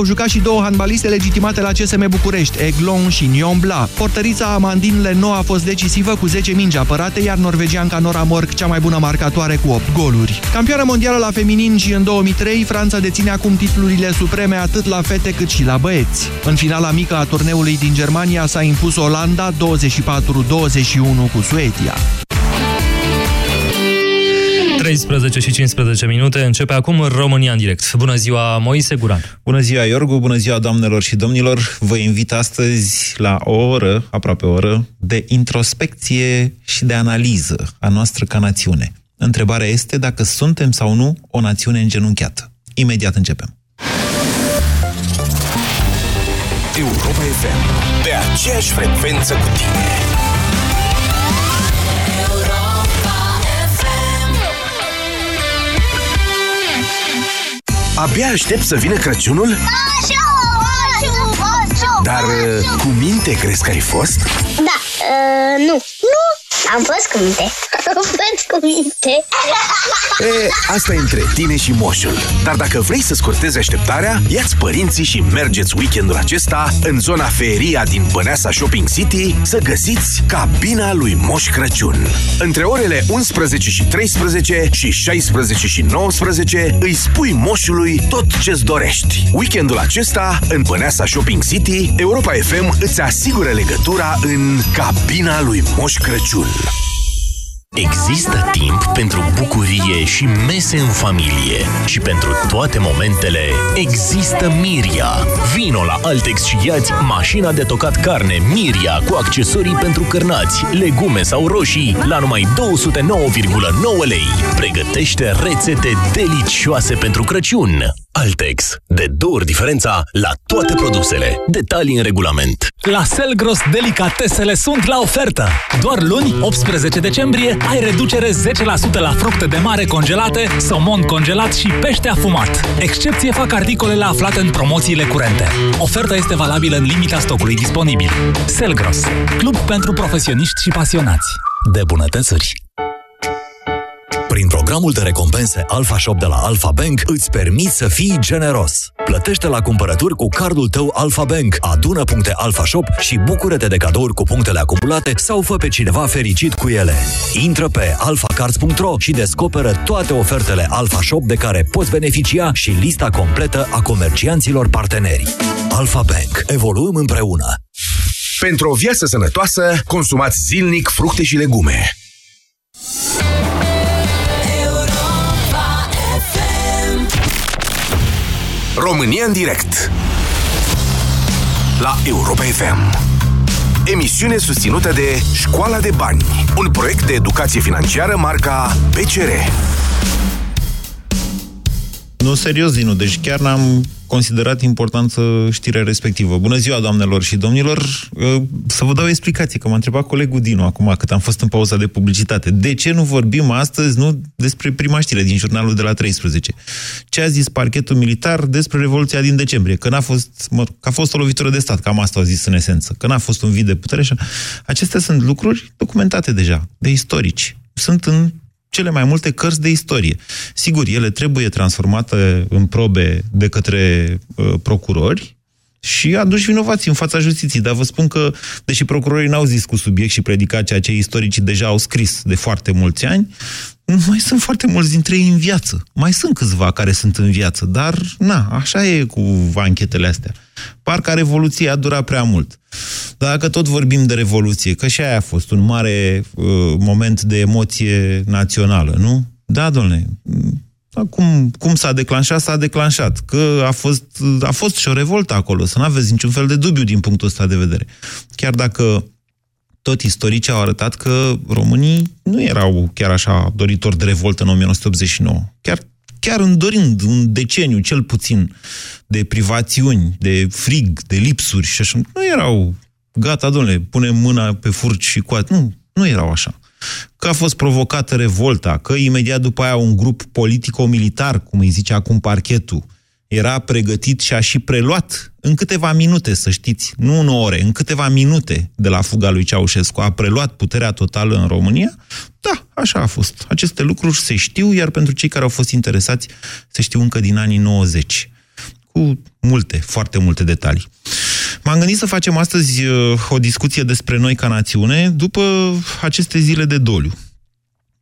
au jucat și două handbaliste legitimate la CSM București, Eglon și Nion Bla. Portărița Amandine Leno a fost decisivă cu 10 mingi apărate, iar norvegianca Nora Mork cea mai bună marcatoare cu 8 goluri. Campioană mondială la feminin și în 2003, Franța deține acum titlurile supreme atât la fete cât și la băieți. În finala mică a turneului din Germania s-a impus Olanda 24-21 cu Suedia. 13 și 15 minute. Începe acum România în direct. Bună ziua, Moise Guran. Bună ziua, Iorgu. Bună ziua, doamnelor și domnilor. Vă invit astăzi la o oră, aproape o oră, de introspecție și de analiză a noastră ca națiune. Întrebarea este dacă suntem sau nu o națiune îngenunchiată. Imediat începem. Europa FM. Pe aceeași frecvență cu tine. Abia aștept să vină Crăciunul? Dar cu minte crezi că ai fost? Da, uh, nu. Nu, am fost cu minte. Am fost cu minte. E, asta e între tine și moșul. Dar dacă vrei să scurtezi așteptarea, ia-ți părinții și mergeți weekendul acesta în zona feria din Băneasa Shopping City să găsiți cabina lui Moș Crăciun. Între orele 11 și 13 și 16 și 19 îi spui moșului tot ce-ți dorești. Weekendul acesta, în Băneasa Shopping City, Europa FM îți asigură legătura în cabina lui Moș Crăciun. Există timp pentru bucurie și mese în familie și pentru toate momentele există Miria. Vino la Altex și iați mașina de tocat carne Miria cu accesorii pentru cârnați, legume sau roșii la numai 209,9 lei. Pregătește rețete delicioase pentru Crăciun. Altex. De două ori diferența la toate produsele. Detalii în regulament. La Selgros, delicatesele sunt la ofertă. Doar luni, 18 decembrie, ai reducere 10% la fructe de mare congelate, somon congelat și pește afumat. Excepție fac articolele aflate în promoțiile curente. Oferta este valabilă în limita stocului disponibil. Selgros, club pentru profesioniști și pasionați de bunătățuri. Prin programul de recompense Alpha Shop de la Alpha Bank îți permiți să fii generos. Plătește la cumpărături cu cardul tău Alpha Bank, adună puncte Alpha Shop și bucură-te de cadouri cu punctele acumulate sau fă pe cineva fericit cu ele. Intră pe alphacards.ro și descoperă toate ofertele Alpha Shop de care poți beneficia și lista completă a comercianților parteneri. Alpha Bank. Evoluăm împreună. Pentru o viață sănătoasă, consumați zilnic fructe și legume. România în direct. La Europa FM Emisiune susținută de Școala de Bani Un proiect de educație financiară marca PCR Nu, serios, Dinu, deci chiar n-am considerat importanță știrea respectivă. Bună ziua, doamnelor și domnilor! Uh, să vă dau o explicație, că m-a întrebat colegul Dinu acum, cât am fost în pauza de publicitate. De ce nu vorbim astăzi, nu despre prima știre din jurnalul de la 13? Ce a zis parchetul militar despre Revoluția din decembrie? Că n-a fost, mă, că a fost o lovitură de stat, cam asta au zis în esență. Că n-a fost un vid de putere și Acestea sunt lucruri documentate deja, de istorici. Sunt în cele mai multe cărți de istorie. Sigur, ele trebuie transformate în probe de către uh, procurori și aduși vinovați în fața justiției. Dar vă spun că, deși procurorii n-au zis cu subiect și predicat ceea ce istoricii deja au scris de foarte mulți ani, mai sunt foarte mulți dintre ei în viață. Mai sunt câțiva care sunt în viață, dar na, așa e cu anchetele astea. Parcă Revoluția a durat prea mult. Dar dacă tot vorbim de Revoluție, că și aia a fost un mare uh, moment de emoție națională, nu? Da, domnule, cum, cum s-a declanșat, s-a declanșat. Că a fost, a fost și o revoltă acolo, să nu aveți niciun fel de dubiu din punctul ăsta de vedere. Chiar dacă tot istoricii au arătat că românii nu erau chiar așa doritori de revoltă în 1989. Chiar, chiar îndorind un deceniu, cel puțin, de privațiuni, de frig, de lipsuri și așa, nu erau gata, domnule, punem mâna pe furci și coat. Nu, nu erau așa. Că a fost provocată revolta, că imediat după aia un grup politico-militar, cum îi zice acum parchetul, era pregătit și a și preluat în câteva minute, să știți, nu în ore, în câteva minute de la fuga lui Ceaușescu, a preluat puterea totală în România? Da, așa a fost. Aceste lucruri se știu, iar pentru cei care au fost interesați, se știu încă din anii 90. cu multe, foarte multe detalii. M-am gândit să facem astăzi uh, o discuție despre noi ca națiune după aceste zile de doliu.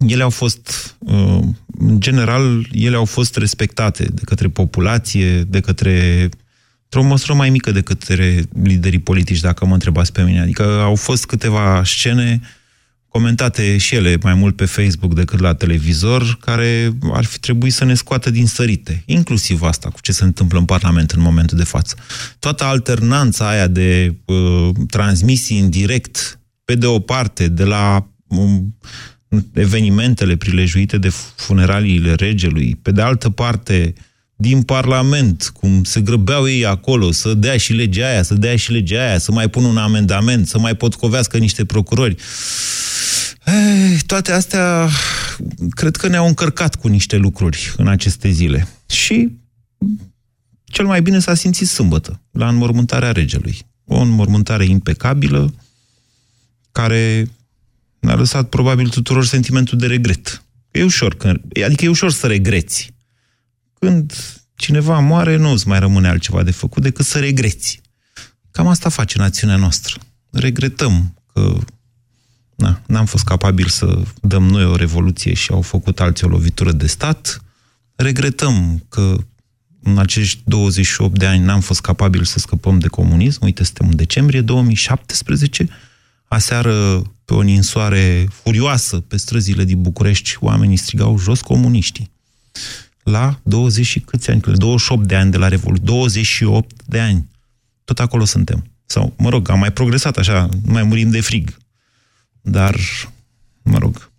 Ele au fost, uh, în general, ele au fost respectate de către populație, de către într-o măsură mai mică decât liderii politici, dacă mă întrebați pe mine. Adică au fost câteva scene comentate și ele mai mult pe Facebook decât la televizor, care ar fi trebuit să ne scoată din sărite. Inclusiv asta, cu ce se întâmplă în Parlament în momentul de față. Toată alternanța aia de uh, transmisii în direct, pe de o parte, de la um, evenimentele prilejuite de funeraliile regelui, pe de altă parte, din Parlament, cum se grăbeau ei acolo, să dea și legea aia, să dea și legea aia, să mai pună un amendament, să mai potcovească niște procurori. Ei, toate astea cred că ne-au încărcat cu niște lucruri în aceste zile. Și cel mai bine s-a simțit sâmbătă, la înmormântarea regelui. O înmormântare impecabilă, care ne-a lăsat probabil tuturor sentimentul de regret. E ușor, adică e ușor să regreți. Când cineva moare, nu îți mai rămâne altceva de făcut decât să regreți. Cam asta face națiunea noastră. Regretăm că na, n-am fost capabil să dăm noi o revoluție și au făcut alții o lovitură de stat. Regretăm că în acești 28 de ani n-am fost capabil să scăpăm de comunism. Uite, suntem în decembrie 2017. Aseară, pe o ninsoare furioasă pe străzile din București, oamenii strigau jos comuniștii. La 20 și câți ani? 28 de ani de la Revoluție. 28 de ani. Tot acolo suntem. Sau, mă rog, am mai progresat așa, nu mai murim de frig. Dar, mă rog.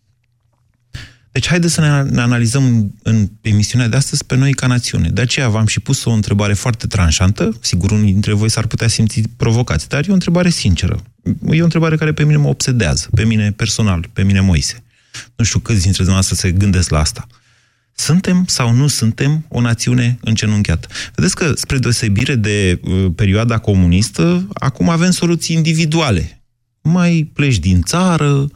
Deci haideți să ne, ne analizăm în emisiunea de astăzi pe noi ca națiune. De aceea v-am și pus o întrebare foarte tranșantă. Sigur, unii dintre voi s-ar putea simți provocați, dar e o întrebare sinceră. E o întrebare care pe mine mă obsedează, pe mine personal, pe mine Moise. Nu știu câți dintre dumneavoastră se gândesc la asta. Suntem sau nu suntem o națiune încenunchiată? Vedeți că, spre deosebire de uh, perioada comunistă, acum avem soluții individuale mai pleci din țară,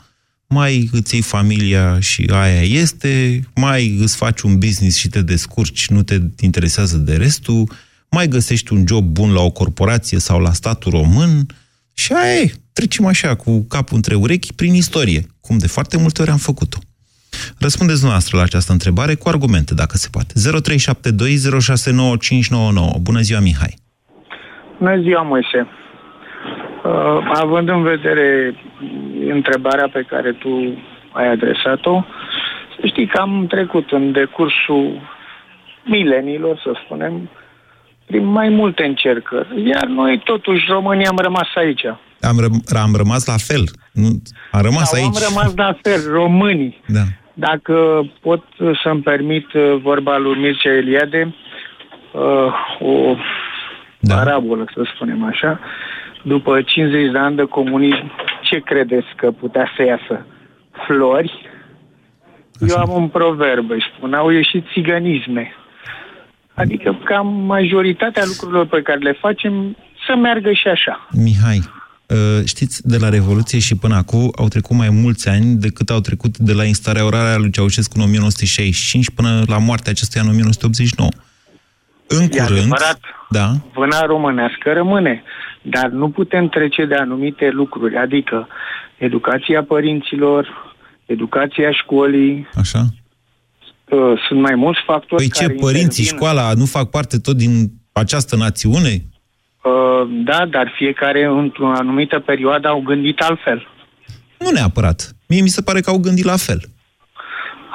mai îți iei familia și aia este, mai îți faci un business și te descurci, nu te interesează de restul, mai găsești un job bun la o corporație sau la statul român și aia e, trecem așa cu capul între urechi prin istorie, cum de foarte multe ori am făcut-o. Răspundeți dumneavoastră la această întrebare cu argumente, dacă se poate. 0372069599. Bună ziua, Mihai! Bună ziua, Moise! Uh, având în vedere întrebarea pe care tu ai adresat-o, să știi că am trecut în decursul milenilor, să spunem, prin mai multe încercări. Iar noi, totuși, românii, am rămas aici. Am, ră- am rămas la fel. Nu, am rămas Sau aici. am rămas la fel, românii. Da. Dacă pot să-mi permit uh, vorba lui Mircea Eliade, uh, o da. parabolă, să spunem așa, după 50 de ani de comunism, ce credeți că putea să iasă? Flori? Eu am un proverb, îi spun, au ieșit țiganisme. Adică cam majoritatea lucrurilor pe care le facem să meargă și așa. Mihai, ă, știți, de la Revoluție și până acum au trecut mai mulți ani decât au trecut de la instaurarea lui Ceaușescu în 1965 până la moartea acestuia în 1989. În E curând, adevărat, da, vâna românească rămâne, dar nu putem trece de anumite lucruri, adică educația părinților, educația școlii, așa. uh, sunt mai mulți factori Păi ce, care părinții, intervin. școala nu fac parte tot din această națiune? Uh, da, dar fiecare într-o anumită perioadă au gândit altfel. Nu neapărat. Mie mi se pare că au gândit la fel.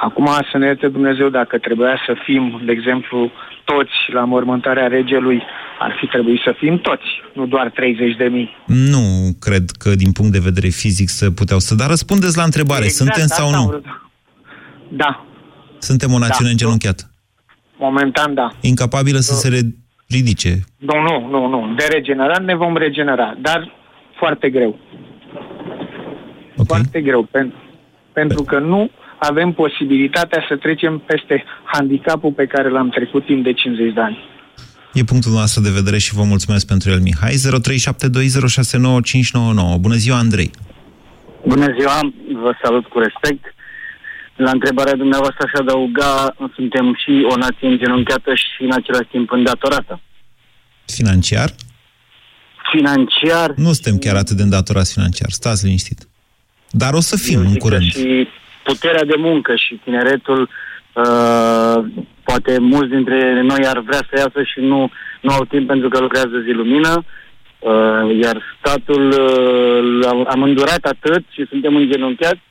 Acum să ne ierte Dumnezeu dacă trebuia să fim, de exemplu, toți la mormântarea regelui, ar fi trebuit să fim toți, nu doar 30 de mii. Nu cred că din punct de vedere fizic să puteau să... Dar răspundeți la întrebare, suntem sau asta nu? am vrut. Da, Suntem o națiune Da. îngenunchiată. momentan da. Incapabilă să se re- ridice. Nu, nu, nu, nu. De regenerat ne vom regenera, dar foarte greu. Ok? Foarte greu, pen, pentru că nu avem posibilitatea să trecem peste handicapul pe care l-am trecut timp de 50 de ani. E punctul nostru de vedere și vă mulțumesc pentru el, Mihai. 0372069599. Bună ziua, Andrei. Bună ziua, vă salut cu respect. La întrebarea dumneavoastră aș adăuga, suntem și o nație îngenunchiată și în același timp îndatorată. Financiar? Financiar. Nu suntem chiar atât de îndatorați financiar, stați liniștit. Dar o să fim Eu în zic că curând. Și puterea de muncă și tineretul, uh, poate mulți dintre noi ar vrea să iasă și nu, nu au timp pentru că lucrează zi lumină, uh, iar statul uh, l-a- am îndurat atât și suntem îngenunchiați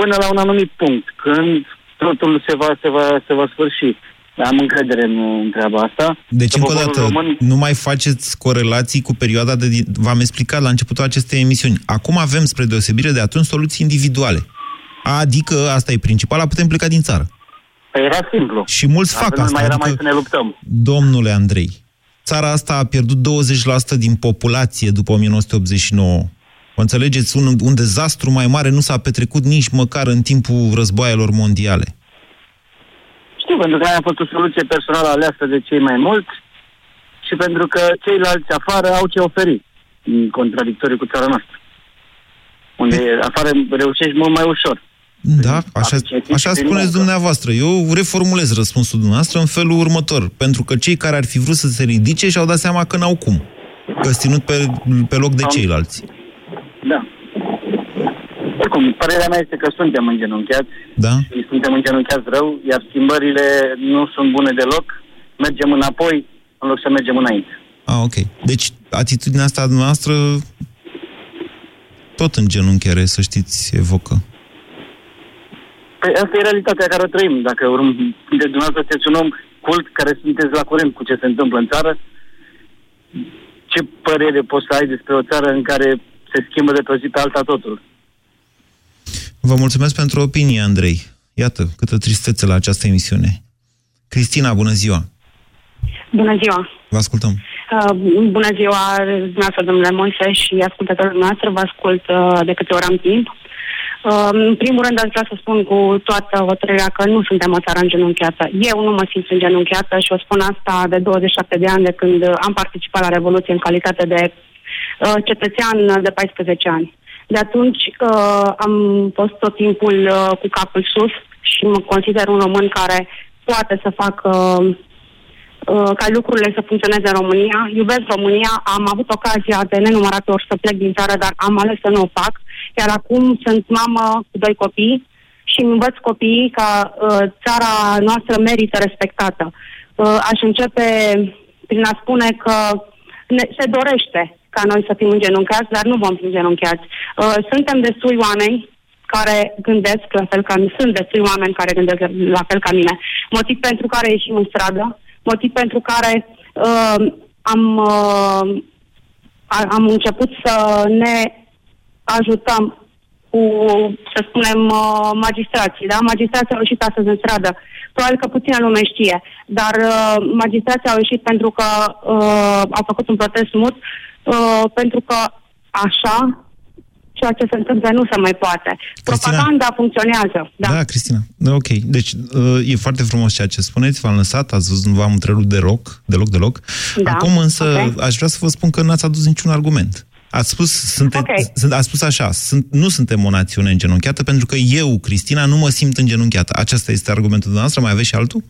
până la un anumit punct, când totul se va, se va, se va sfârși. Am încredere în, în treaba asta. Deci, Că încă o poporul dată, român- nu mai faceți corelații cu perioada de... din- V-am explicat la începutul acestei emisiuni. Acum avem, spre deosebire de atunci, soluții individuale. Adică, asta e principala, putem pleca din țară. Păi era simplu. Și mulți fac Altfel nu asta. mai era adică- mai să ne luptăm. Domnule Andrei, țara asta a pierdut 20% din populație după 1989. Mă înțelegeți? Un, un dezastru mai mare nu s-a petrecut nici măcar în timpul războaielor mondiale. Știu, pentru că aia a fost o soluție personală aleasă de cei mai mulți și pentru că ceilalți afară au ce oferi, în contradictoriu cu țara noastră. Unde afară reușești mult mai ușor. Da, așa, așa spuneți dumneavoastră. Eu reformulez răspunsul dumneavoastră în felul următor. Pentru că cei care ar fi vrut să se ridice și-au dat seama că n-au cum. Că ținut pe, pe loc de ceilalți. Da. Oricum, părerea mea este că suntem îngenunchiați Da? și suntem îngenunchiați rău, iar schimbările nu sunt bune deloc. Mergem înapoi în loc să mergem înainte. Ah, ok. Deci, atitudinea asta dumneavoastră tot în genunchiere, să știți, evocă. Păi asta e realitatea care o trăim. Dacă urm, de dumneavoastră sunteți un om cult care sunteți la curent cu ce se întâmplă în țară, ce părere poți să ai despre o țară în care se schimbă de pe o zi pe alta totul? Vă mulțumesc pentru opinie, Andrei. Iată, câtă tristețe la această emisiune. Cristina, bună ziua! Bună ziua! Vă ascultăm. Uh, bună ziua, dumneavoastră, domnule Moise și ascultătorii noastre. Vă ascult uh, de câte ori am timp. Uh, în primul rând, aș vrea să spun cu toată hotărârea că nu suntem o țară îngenunchiată. Eu nu mă simt îngenunchiată și o spun asta de 27 de ani de când am participat la Revoluție în calitate de uh, cetățean de 14 ani. De atunci uh, am fost tot timpul uh, cu capul sus și mă consider un român care poate să facă uh, uh, ca lucrurile să funcționeze în România. Iubesc România, am avut ocazia de nenumărate ori să plec din țară, dar am ales să nu o fac. Iar acum sunt mamă cu doi copii și îmi învăț copiii că uh, țara noastră merită respectată. Uh, aș începe prin a spune că ne, se dorește ca noi să fim îngenunchiați, dar nu vom fi îngenunchiați. Uh, suntem destui oameni care gândesc la fel ca mine, sunt destui oameni care gândesc la fel ca mine. Motiv pentru care ieșim în stradă, motiv pentru care uh, am, uh, a- am început să ne ajutăm cu, să spunem, uh, magistrații. Da? Magistrații au ieșit astăzi în stradă. Probabil că puțină lume știe, dar uh, magistrații au ieșit pentru că uh, au făcut un protest mut, uh, pentru că așa ceea ce se întâmplă nu se mai poate. Propaganda funcționează. Da. Da, Cristina. Da, Ok. Deci, uh, e foarte frumos ceea ce spuneți. V-am lăsat, ați văzut, nu v-am întrerupt deloc, deloc, deloc. Da, Acum însă ok. aș vrea să vă spun că n-ați adus niciun argument. Ați spus, sunte, Ok. sunt, ați spus așa, sunt, nu suntem o națiune îngenunchiată pentru că eu, Cristina, nu mă simt îngenunchiată. Acesta este argumentul dumneavoastră? Mai aveți și altul?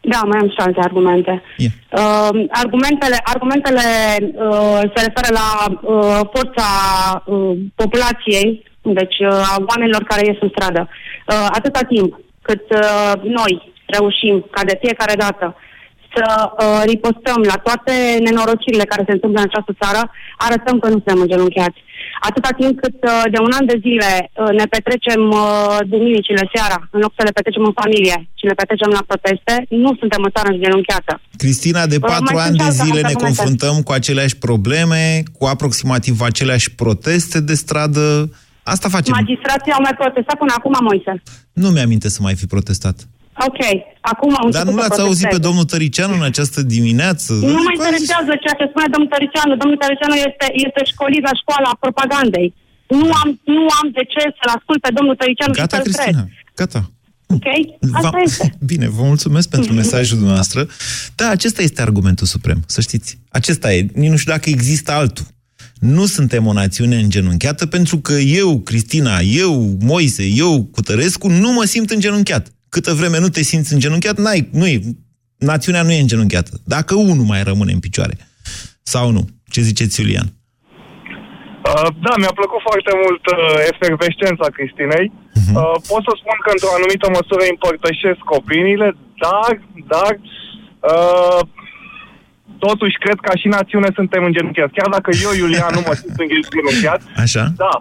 Da, mai am și alte argumente. Yeah. Uh, argumentele argumentele uh, se referă la uh, forța uh, populației, deci uh, a oamenilor care ies în stradă. Uh, atâta timp cât uh, noi reușim ca de fiecare dată să uh, ripostăm la toate nenorocirile care se întâmplă în această țară, arătăm că nu suntem îngenunchiați. Atâta timp cât uh, de un an de zile uh, ne petrecem uh, duminicile seara, în loc să le petrecem în familie și le petrecem la proteste, nu suntem o țară îngenunchiată. Cristina, de Uh, patru mai ani sunt de și alte zile ne argumente. confruntăm cu aceleași probleme, cu aproximativ aceleași proteste de stradă. Asta facem. Magistrații au mai protestat până acum, Moise. Nu mi-aminte să mai fi protestat. Ok, acum au Dar început nu să l-ați auzit pe protesteze. domnul Tăricianu în această dimineață? Nu mă interesează ceea ce spune domnul Tăricianu. Domnul Tăricianu este, este școlit la școala propagandei. Nu am, nu am de ce să-l ascult pe domnul Tăricianu și Gata, să-l cred. Cristina, gata. Ok? Asta Va- este. Bine, vă mulțumesc pentru mesajul dumneavoastră. Da, acesta este argumentul suprem, să știți. Acesta e. Nici nu știu dacă există altul. Nu suntem o națiune îngenunchiată pentru că eu, Cristina, eu, Moise, eu, Cutărescu, nu mă simt îngenunchiat. Câtă vreme nu te simți îngenunchiat, n-ai, nu e, națiunea nu e îngenunchiată. Dacă unul mai rămâne în picioare. Sau nu? Ce ziceți, Iulian? Uh, da, mi-a plăcut foarte mult uh, efervescența Cristinei. Uh-huh. Uh, pot să spun că într-o anumită măsură împărtășesc opiniile, dar, dar uh, totuși cred că și națiune suntem îngenunchiați. Chiar dacă eu, Iulian, nu mă simt îngenunchiat, Așa? da,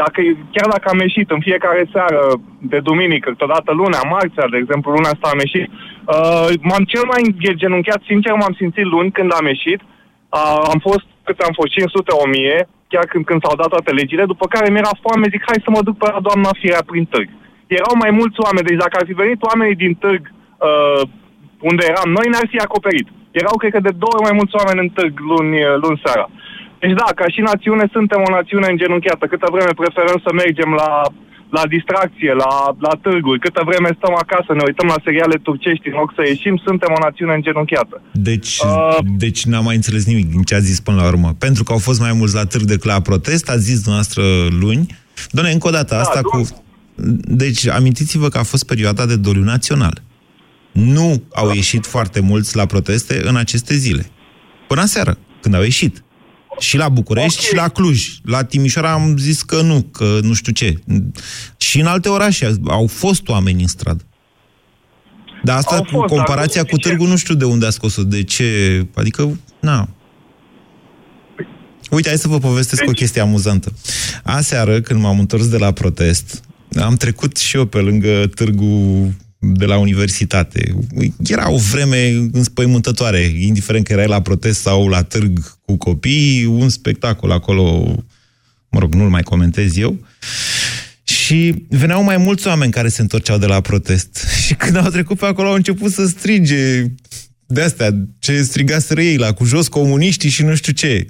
dacă, chiar dacă am ieșit în fiecare seară de duminică, câteodată lunea, marțea, de exemplu, luna asta am ieșit, uh, m-am cel mai genunchiat, sincer, m-am simțit luni când am ieșit. Uh, am fost, cât am fost, 500, 1000, chiar când, când s-au dat toate legile, după care mi-era foame, zic, hai să mă duc pe la doamna Firea prin târg. Erau mai mulți oameni, deci dacă ar fi venit oamenii din târg uh, unde eram noi, ne-ar fi acoperit. Erau, cred că, de două ori mai mulți oameni în târg luni, luni seara. Deci da, ca și națiune suntem o națiune îngenunchiată. Câtă vreme preferăm să mergem la, la distracție, la, la târguri, câtă vreme stăm acasă, ne uităm la seriale turcești în loc să ieșim, suntem o națiune îngenunchiată. Deci, uh, deci n-am mai înțeles nimic din ce a zis până la urmă. Pentru că au fost mai mulți la târg decât la protest, a zis dumneavoastră luni. Doamne, încă o dată, da, asta cu... Deci, amintiți-vă că a fost perioada de doliu național. Nu au ieșit foarte mulți la proteste în aceste zile. Până seară, când au ieșit. Și la București okay. și la Cluj. La Timișoara am zis că nu, că nu știu ce. Și în alte orașe au fost oameni în stradă. Dar asta, cu comparația cu târgul, nu știu de unde a scos-o, de ce... Adică, na. Uite, hai să vă povestesc deci... o chestie amuzantă. Aseară, când m-am întors de la protest, am trecut și eu pe lângă târgul de la universitate. Era o vreme înspăimântătoare, indiferent că erai la protest sau la târg cu copii, un spectacol acolo, mă rog, nu-l mai comentez eu. Și veneau mai mulți oameni care se întorceau de la protest. Și când au trecut pe acolo, au început să strige de astea, ce strigaseră ei, la cu jos comuniștii și nu știu ce.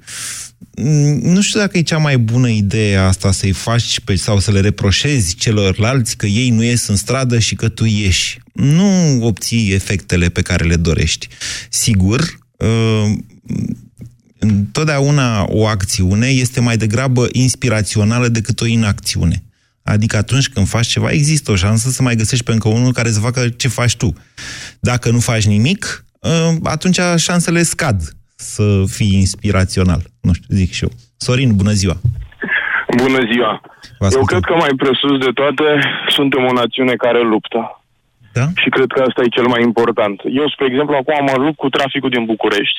Mm, nu știu dacă e cea mai bună idee asta să-i faci pe, sau să le reproșezi celorlalți că ei nu ies în stradă și că tu ieși. Nu obții efectele pe care le dorești. Sigur, uh, întotdeauna o acțiune este mai degrabă inspirațională decât o inacțiune. Adică atunci când faci ceva, există o șansă să mai găsești pe încă unul care să facă ce faci tu. Dacă nu faci nimic, uh, atunci șansele scad să fii inspirațional. Nu știu, zic și eu. Sorin, bună ziua! Bună ziua! Eu cred că mai presus de toate, suntem o națiune care luptă. Da? Și cred că asta e cel mai important. Eu, spre exemplu, acum am lupt cu traficul din București.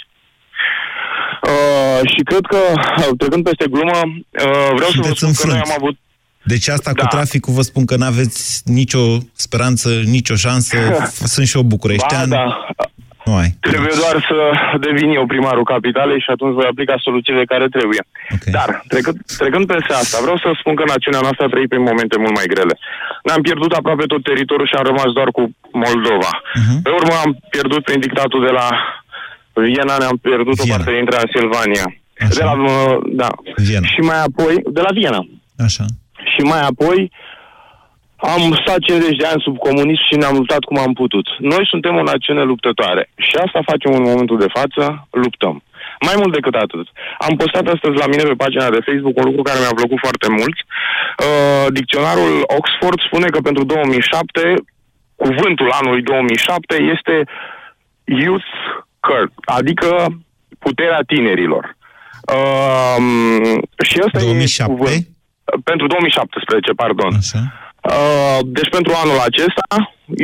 Uh, și cred că, trecând peste glumă, uh, vreau să vă spun că noi am avut deci asta da. cu traficul vă spun că n-aveți nicio speranță, nicio șansă. Sunt și eu bucureștean. Ba, da. Nu ai. Trebuie doar să devin eu primarul capitalei și atunci voi aplica soluțiile care trebuie. Okay. Dar, trecând, trecând peste asta, vreau să spun că națiunea noastră a trăit prin momente mult mai grele. Ne-am pierdut aproape tot teritoriul și am rămas doar cu Moldova. Uh-huh. Pe urmă am pierdut prin dictatul de la Viena, ne-am pierdut Viena. o parte din Transilvania. Așa. De la, da. Viena. Și mai apoi, de la Viena. Așa. Și mai apoi, am stat 50 de ani sub comunism și ne-am luptat cum am putut. Noi suntem o națiune luptătoare și asta facem în momentul de față, luptăm. Mai mult decât atât. Am postat astăzi la mine pe pagina de Facebook un lucru care mi-a plăcut foarte mult. Uh, dicționarul Oxford spune că pentru 2007, cuvântul anului 2007 este youth curve, adică puterea tinerilor. Uh, și asta 2007? e cuvânt. Pentru 2017, pardon. Așa. Uh, deci pentru anul acesta,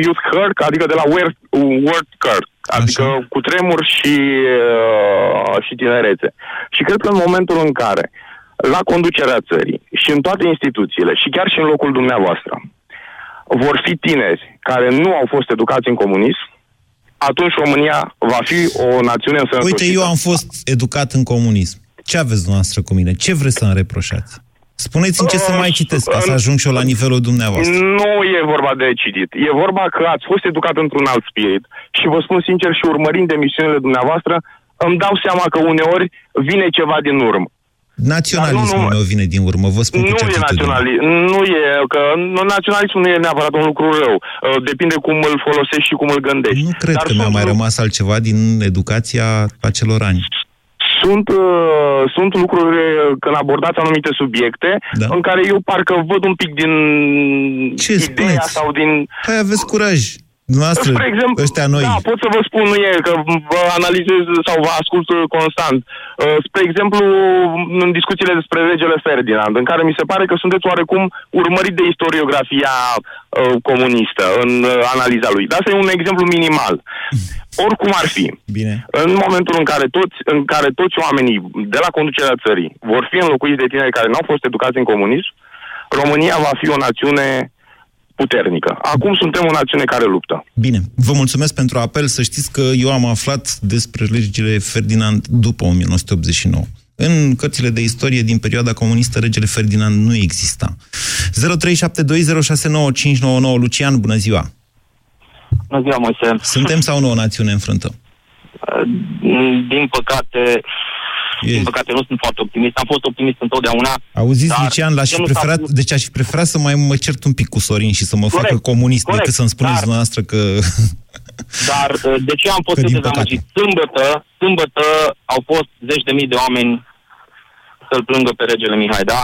Youth Kirk, adică de la Word, Word Kirk, adică Așa. cu tremur și, uh, și tinerețe. Și cred că în momentul în care, la conducerea țării și în toate instituțiile, și chiar și în locul dumneavoastră, vor fi tineri care nu au fost educați în comunism, atunci România va fi o națiune însănătoșită. Uite, eu am fost educat în comunism. Ce aveți dumneavoastră cu mine? Ce vreți să-mi reproșați? Spuneți-mi ce să mai citesc, ca să ajung și eu la nivelul dumneavoastră. Nu e vorba de citit. E vorba că ați fost educat într-un alt spirit. Și vă spun sincer și urmărind emisiunile dumneavoastră, îmi dau seama că uneori vine ceva din urmă. Naționalismul nu, meu vine din urmă, vă spun nu cu e naționalism, Nu e, că naționalismul nu e neapărat un lucru rău. Uh, depinde cum îl folosești și cum îl gândești. Nu cred Dar că mi-a mai rămas altceva din educația acelor ani sunt, uh, sunt lucruri uh, când abordați anumite subiecte da. în care eu parcă văd un pic din Ce ideea spuneți? sau din... Hai, aveți curaj. Dumneavoastră, Spre exemplu, ăștia noi. Da, pot să vă spun, nu e că vă analizez sau vă ascult uh, constant. Uh, Spre exemplu, în discuțiile despre regele Ferdinand, în care mi se pare că sunteți oarecum urmărit de istoriografia uh, comunistă în uh, analiza lui. Dar asta e un exemplu minimal. Oricum ar fi, Bine. în momentul în care, toți, în care toți oamenii de la conducerea țării vor fi înlocuiți de tineri care nu au fost educați în comunism, România va fi o națiune puternică. Acum suntem o națiune care luptă. Bine, vă mulțumesc pentru apel. Să știți că eu am aflat despre legile Ferdinand după 1989. În cărțile de istorie din perioada comunistă, regele Ferdinand nu exista. 0372069599 Lucian, bună ziua! Bună ziua, Moise. Suntem sau nu o națiune înfrântă? Din păcate, din păcate nu sunt foarte optimist. Am fost optimist întotdeauna. Auziți, dar Lucian, l-aș ce fi nu s-a preferat, pus- deci aș fi preferat să mai mă cert un pic cu Sorin și să mă Corect, facă comunist corect, decât să-mi spuneți dar- dumneavoastră că... Dar uh, de ce am fost Că din dezamăgit? Sâmbătă, sâmbătă au fost zeci de mii de oameni să-l plângă pe regele Mihai, da?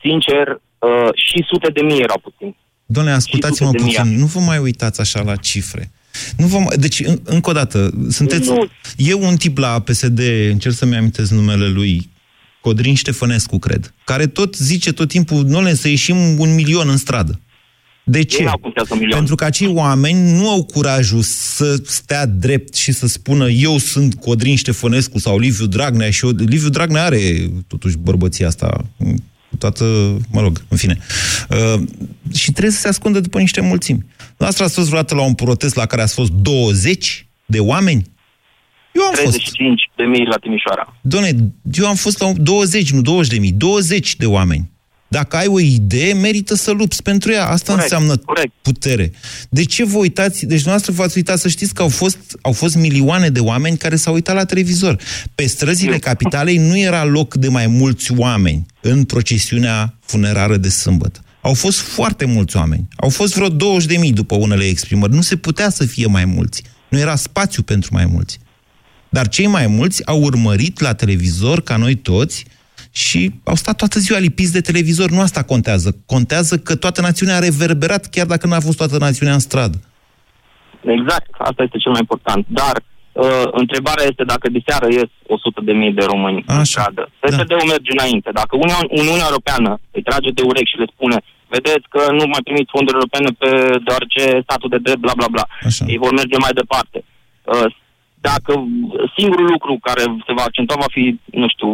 Sincer, uh, și sute de mii erau puțin. Doamne, ascultați-mă sute de puțin, mii. nu vă mai uitați așa la cifre. Nu vă mai... Deci, în, încă o dată, sunteți... Nu. E un tip la PSD, încerc să-mi amintesc numele lui, Codrin Ștefănescu, cred, care tot zice tot timpul, nu să ieșim un milion în stradă. De ce? n-au cum să iasă un milion. Pentru că acei oameni nu au curajul să stea drept și să spună eu sunt Codrin Ștefănescu sau Liviu Dragnea și eu... Liviu Dragnea are totuși bărbăția asta cu toată, mă rog, în fine. Uh, și trebuie să se ascundă după niște mulțimi. Noastră ați fost vreodată la un protest la care ați fost 20 de oameni? Eu am fost. 35 de mii la Timișoara. Doamne, eu am fost la 20, nu 20 de mii, 20 de oameni. Dacă ai o idee, merită să lupți pentru ea. Asta Corect, înseamnă corect. putere. De ce vă uitați? Deci noastră v-ați uitat să știți că au fost, au fost milioane de oameni care s-au uitat la televizor. Pe străzile capitalei nu era loc de mai mulți oameni în procesiunea funerară de sâmbătă. Au fost foarte mulți oameni. Au fost vreo 20 de mii după unele exprimări. Nu se putea să fie mai mulți. Nu era spațiu pentru mai mulți. Dar cei mai mulți au urmărit la televizor, ca noi toți, și au stat toată ziua lipiți de televizor. Nu asta contează. Contează că toată națiunea a reverberat, chiar dacă nu a fost toată națiunea în stradă. Exact, asta este cel mai important. Dar uh, întrebarea este dacă de seară ies 100 de mii de români în stradă. PSD-ul merge înainte. Dacă Uniunea, Uniunea Europeană îi trage de urechi și le spune vedeți că nu mai primiți fonduri europene pe deoarece statul de drept, bla bla bla. Așa. Ei vor merge mai departe. Uh, dacă singurul lucru care se va accentua va fi, nu știu,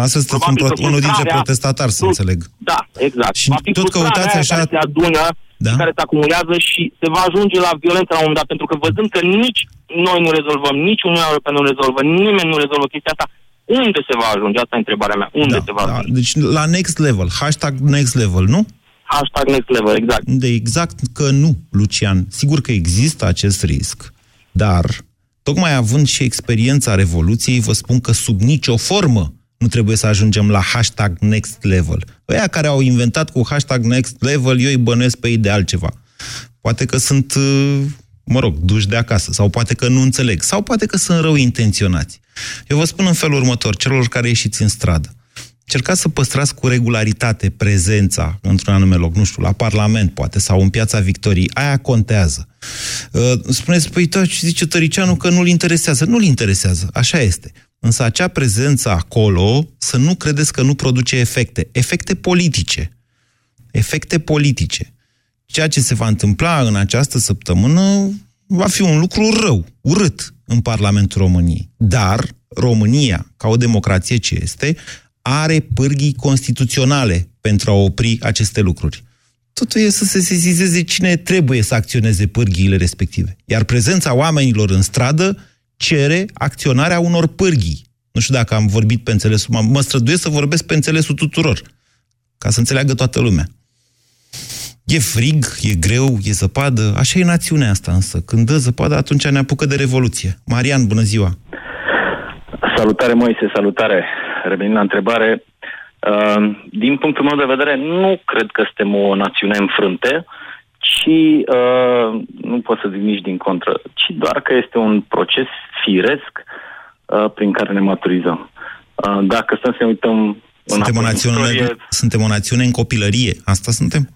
Lasă să sunteți un Probabil pro- că unul dintre frustrarea- protestatori, să înțeleg. da, exact. Și va fi tot frustrarea căutați aia așa- care se adună, Da? care se acumulează și se va ajunge la violență la un moment dat, pentru că văzând că nici noi nu rezolvăm, nici Uniunea Europeană nu rezolvă, nimeni nu rezolvă chestia asta, unde se va ajunge? Asta e întrebarea mea. Unde se va Da, ajunge? deci la next level, hashtag next level, nu? Hashtag next level, exact. De exact că nu, Lucian. Sigur că există acest risc, dar tocmai având și experiența Revoluției, vă spun că sub nicio formă nu trebuie să ajungem la hashtag next level. Ăia care au inventat cu hashtag next level, eu îi bănuiesc pe ei de altceva. Poate că sunt, uh, mă rog, duși de acasă, sau poate că nu înțeleg, sau poate că sunt rău intenționați. Eu vă spun în felul următor, celor care ieșiți în stradă, încercați să păstrați cu regularitate prezența într-un anume loc, nu știu, la Parlament poate, sau în Piața Victoriei, aia contează. Uh, Spuneți, păi, da, ce zice Tăricianu că nu-l interesează. Nu-l interesează, așa este. Însă acea prezență acolo, să nu credeți că nu produce efecte. Efecte politice. Efecte politice. Ceea ce se va întâmpla în această săptămână va fi un lucru rău, urât în Parlamentul României. Dar România, ca o democrație ce este, are pârghii constituționale pentru a opri aceste lucruri. Totul e să se sesizeze cine trebuie să acționeze pârghiile respective. Iar prezența oamenilor în stradă cere acționarea unor pârghii. Nu știu dacă am vorbit pe înțelesul, mă, mă străduiesc să vorbesc pe înțelesul tuturor, ca să înțeleagă toată lumea. E frig, e greu, e zăpadă, așa e națiunea asta însă. Când dă zăpadă, atunci ne apucă de revoluție. Marian, bună ziua! Salutare, Moise, salutare. Revenind la întrebare, uh, din punctul meu de vedere, nu cred că suntem o națiune înfrânte, ci uh, nu pot să zic nici din contră, ci doar că este un proces firesc uh, prin care ne maturizăm. Uh, dacă stăm să ne uităm Suntem o, înapoi în națiune, istorie, suntem o națiune în copilărie. Asta suntem?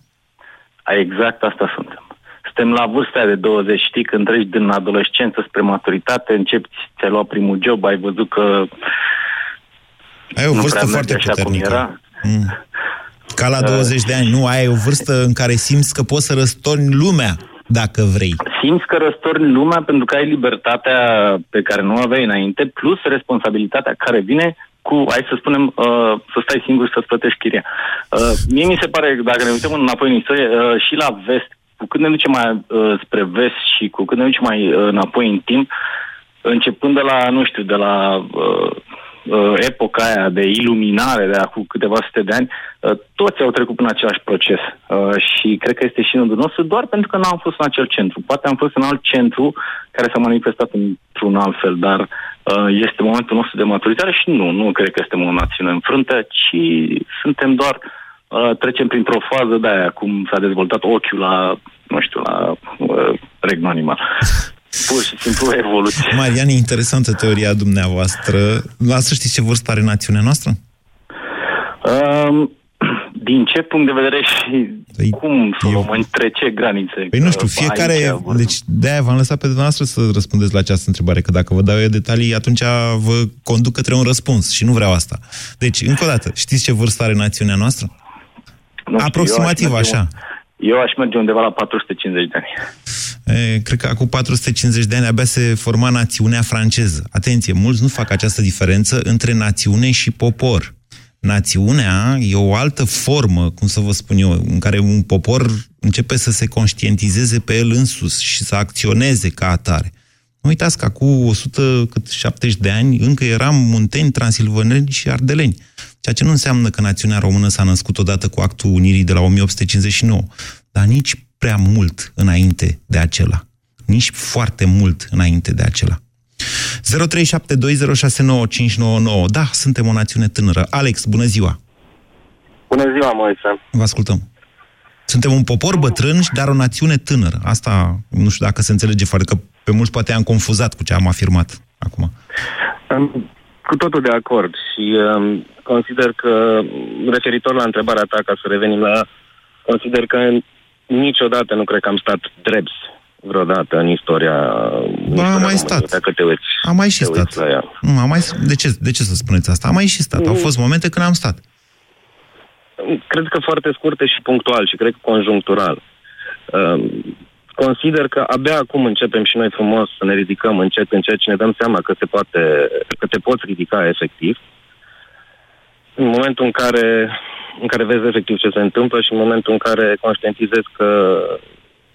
Exact asta suntem. suntem la vârsta de 20, știi, când treci din adolescență spre maturitate, începi, ți-ai luat primul job, ai văzut că Ai o nu vârstă prea foarte merge așa cum puternică. era. Mm. Ca la 20 de ani. Nu, ai o vârstă în care simți că poți să răstorni lumea dacă vrei. Simți că răstorni lumea pentru că ai libertatea pe care nu o aveai înainte, plus responsabilitatea care vine cu, hai să spunem, uh, să stai singur și să-ți plătești chiria. Uh, mie mi se pare, că dacă ne uităm înapoi în istorie, uh, și la vest, cu cât ne ducem mai uh, spre vest și cu cât ne ducem mai uh, înapoi în timp, începând de la, nu știu, de la uh, uh, epoca aia de iluminare de acum câteva sute de ani, uh, toți au trecut prin același proces. Uh, și cred că este și în rândul nostru, doar pentru că nu am fost în acel centru. Poate am fost în alt centru care s-a manifestat într-un alt fel, dar uh, este momentul nostru de maturitate și nu, nu cred că suntem o națiune înfrântă, ci suntem doar uh, trecem printr-o fază de aia, cum s-a dezvoltat ochiul la, nu știu, la uh, regnul animal. Pur și simplu o evoluție. Marian, e interesantă teoria dumneavoastră. Lasă știți ce vârstă are națiunea noastră? Um, din ce punct de vedere și cum să o luăm, între ce granițe? Păi nu știu, Că fiecare... aici vorbim. Deci de-aia v-am lăsat pe dumneavoastră să răspundeți la această întrebare, că dacă vă dau eu detalii, atunci vă conduc către un răspuns și nu vreau asta. Deci, încă o dată, știți ce vârstă are națiunea noastră? Nu știu, Aproximativ eu aș merge așa. un- Eu aș merge undeva la 450 de ani. E, cred că acum 450 de ani abia se forma națiunea franceză. Atenție, mulți nu fac această diferență între națiune și popor. Națiunea e o altă formă, cum să vă spun eu, în care un popor începe să se conștientizeze pe el însus și să acționeze ca atare. Nu uitați că acum 170 de ani încă eram munteni, transilvaneni și ardeleni. Ceea ce nu înseamnă că națiunea română s-a născut odată cu actul unirii de la 1859, dar nici prea mult înainte de acela. Nici foarte mult înainte de acela. 0372069599. Da, suntem o națiune tânără. Alex, bună ziua! Bună ziua, Moise. Vă ascultăm. Suntem un popor bătrân, dar o națiune tânără. Asta nu știu dacă se înțelege foarte, că pe mulți poate am confuzat cu ce am afirmat acum. Am cu totul de acord și um, consider că, referitor la întrebarea ta, ca să revenim la consider că niciodată nu cred că am stat drept vreodată în istoria Ba, am mai stat. Dacă te uiți. Am mai și te uiți stat. La ea. Nu, am mai, de, ce, de ce să spuneți asta? Am mai și stat. Au Mm. fost momente când am stat. Cred că foarte scurte și punctual și cred că conjunctural. Um, consider că abia acum începem și noi frumos să ne ridicăm încet, încet și ne dăm seama că se poate, că te poți ridica efectiv. În momentul în care, în care vezi efectiv ce se întâmplă și în momentul în care conștientizezi că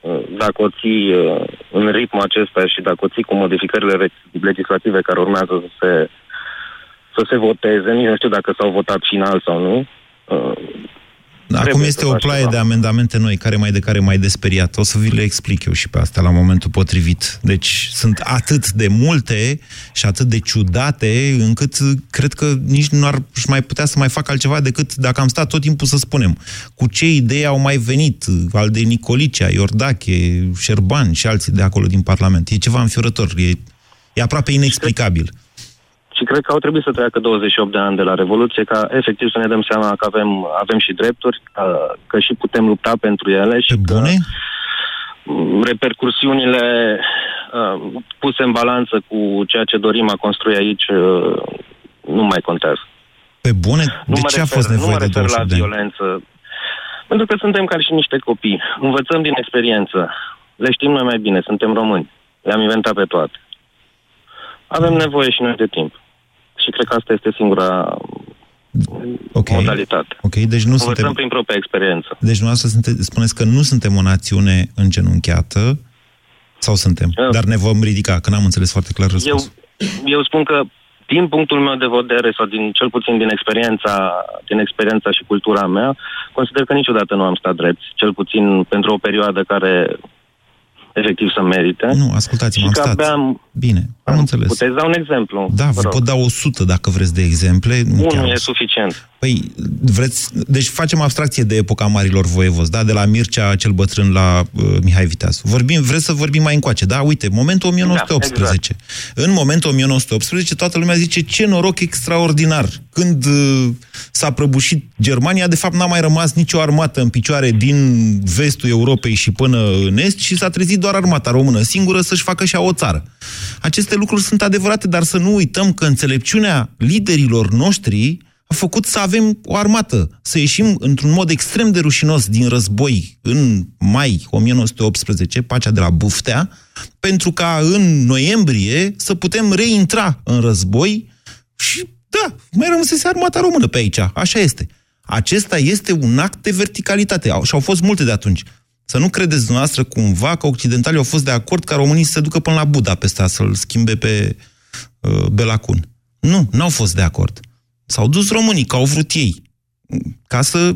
uh, dacă o ții uh, în ritmul acesta și dacă o ții cu modificările re- legislative care urmează să se, să se voteze, nici nu știu dacă s-au votat final sau nu, uh, Acum Trebuie este să o faci ploaie ceva. de amendamente noi, care mai de care mai desperiat. O să vi le explic eu și pe asta la momentul potrivit. Deci sunt atât de multe și atât de ciudate, încât cred că nici nu ar mai putea să mai fac altceva decât dacă am stat tot timpul să spunem cu ce idei au mai venit al de Nicolicea, Iordache, Șerban și alții de acolo din Parlament. E ceva înfiorător, e, e aproape inexplicabil. Și cred că au trebuit să treacă 28 de ani de la Revoluție ca efectiv să ne dăm seama că avem, avem și drepturi, că, că și putem lupta pentru ele și Pe bune? că m, repercursiunile uh, puse în balanță cu ceea ce dorim a construi aici uh, nu mai contează. Pe bune? Nu De mă ce a refer, fost nu nevoie mă de refer la 28 de ani? violență. Pentru că suntem ca și niște copii. Învățăm din experiență. Le știm noi mai bine. Suntem români. Le-am inventat pe toate. Avem nevoie și noi de timp. Și cred că asta este singura Ok. modalitate. Ok, deci nu Învățăm suntem... prin propria experiență. Deci dumneavoastră sunte, spuneți că nu suntem o națiune îngenunchiată, sau suntem? Da. Dar ne vom ridica, că n-am înțeles foarte clar Eu, răspunsul. eu spun că din punctul meu de vedere sau din cel puțin din experiența, din experiența și cultura mea, consider că niciodată nu am stat drept, cel puțin pentru o perioadă care efectiv să merite. Nu, ascultați-mă, și am că stat. abia am, Bine, am înțeles. puteți da un exemplu. Da, vă rog. pot da 100 dacă vreți de exemple. Nu chiar Unul e 100. suficient. Păi, vreți... Deci facem abstracție de epoca marilor voievozi, da? De la Mircea cel bătrân la uh, Mihai Viteaz. Vorbim, vreți să vorbim mai încoace, da? Uite, momentul 1918. Da, În momentul 1918, toată lumea zice ce noroc extraordinar când uh, s-a prăbușit Germania, de fapt n-a mai rămas nicio armată în picioare din vestul Europei și până în est și s-a trezit doar armata română singură să-și facă și o țară. Aceste lucruri sunt adevărate, dar să nu uităm că înțelepciunea liderilor noștri a făcut să avem o armată, să ieșim într-un mod extrem de rușinos din război în mai 1918, pacea de la Buftea, pentru ca în noiembrie să putem reintra în război și, da, mai rămăsese armata română pe aici, așa este. Acesta este un act de verticalitate și au fost multe de atunci. Să nu credeți dumneavoastră cumva că occidentalii au fost de acord ca românii să se ducă până la Budapesta să-l schimbe pe uh, Belacun. Nu, n-au fost de acord. S-au dus românii, că au vrut ei. Ca să...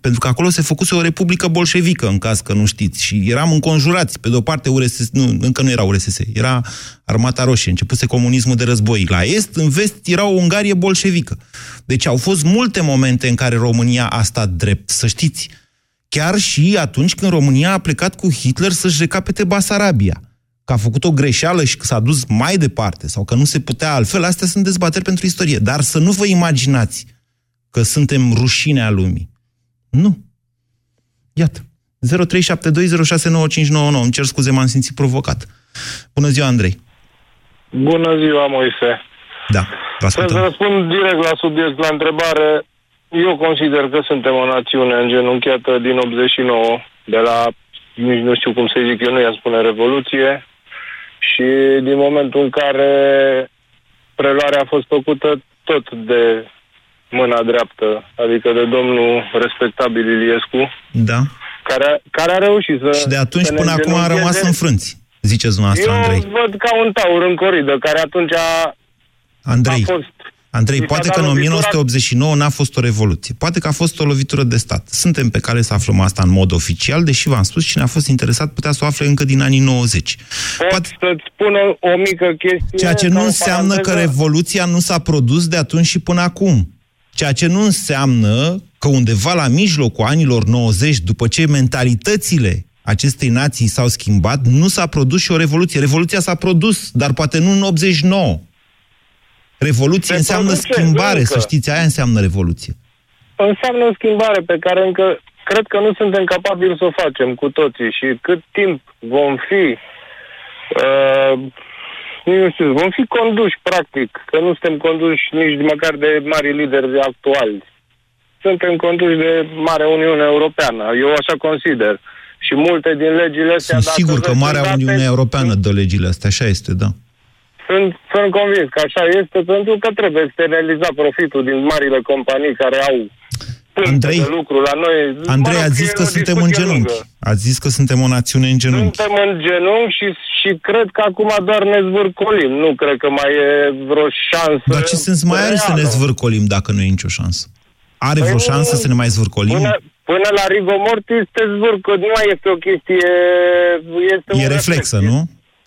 Pentru că acolo se făcuse o republică bolșevică, în caz că nu știți. Și eram înconjurați. Pe de o parte, URSS, nu, încă nu era URSS, era Armata Roșie. Începuse comunismul de război. La est, în vest, era o Ungarie bolșevică. Deci au fost multe momente în care România a stat drept, să știți. Chiar și atunci când România a plecat cu Hitler să-și recapete Basarabia că a făcut o greșeală și că s-a dus mai departe sau că nu se putea altfel, astea sunt dezbateri pentru istorie. Dar să nu vă imaginați că suntem rușinea lumii. Nu. Iată. 0372069599. Îmi cer scuze, m-am simțit provocat. Bună ziua, Andrei. Bună ziua, Moise. Da, vă Să răspund direct la subiect, la întrebare. Eu consider că suntem o națiune îngenunchiată din 89, de la, nici nu știu cum să zic eu, nu i spune revoluție, și din momentul în care preluarea a fost făcută tot de mâna dreaptă, adică de domnul respectabil Iliescu, da. care, care a reușit să... Și de atunci până acum a rămas în frânți, ziceți dumneavoastră, Eu Andrei. văd ca un taur în coridă, care atunci a, Andrei, a fost Andrei, Mi s-a poate dat că în lovitura- 1989 n-a fost o revoluție. Poate că a fost o lovitură de stat. Suntem pe care să aflăm asta în mod oficial, deși v-am spus, cine a fost interesat putea să o afle încă din anii 90. pot să-ți spun o, o mică chestie. Ceea ce ca nu o înseamnă că paranteză. revoluția nu s-a produs de atunci și până acum. Ceea ce nu înseamnă că undeva la mijlocul anilor 90, după ce mentalitățile acestei nații s-au schimbat, nu s-a produs și o revoluție. Revoluția s-a produs, dar poate nu în 89. Revoluție Se înseamnă produce schimbare, încă. să știți, aia înseamnă revoluție. Înseamnă o schimbare pe care încă cred că nu suntem capabili să o facem cu toții și cât timp vom fi uh, nu știu, vom fi conduși practic, că nu suntem conduși nici măcar de mari lideri actuali. Suntem conduși de Marea Uniune Europeană, eu așa consider. Și multe din legile astea... Sunt dacă sigur că veți Marea date, Uniune Europeană dă legile astea, așa este, da. Sunt, sunt convins că așa este, pentru că trebuie externaliza profitul din marile companii care au puncte Andrei, de lucru la noi. Andrei, Mă rog, ați zis e că o suntem în discuție genunchi. lungă. Ați zis că suntem o națiune în genunchi. Suntem în genunchi și, și cred că acum doar ne zvârcolim. Nu cred că mai e vreo șansă Dar ce sens mai are să ne reală. zvârcolim dacă nu e nicio șansă? Are vreo Păi nu, șansă să ne mai zvârcolim? Până, până la rigor mortis te zvârcă. Nu mai este o chestie... Este E un reflexă, nu?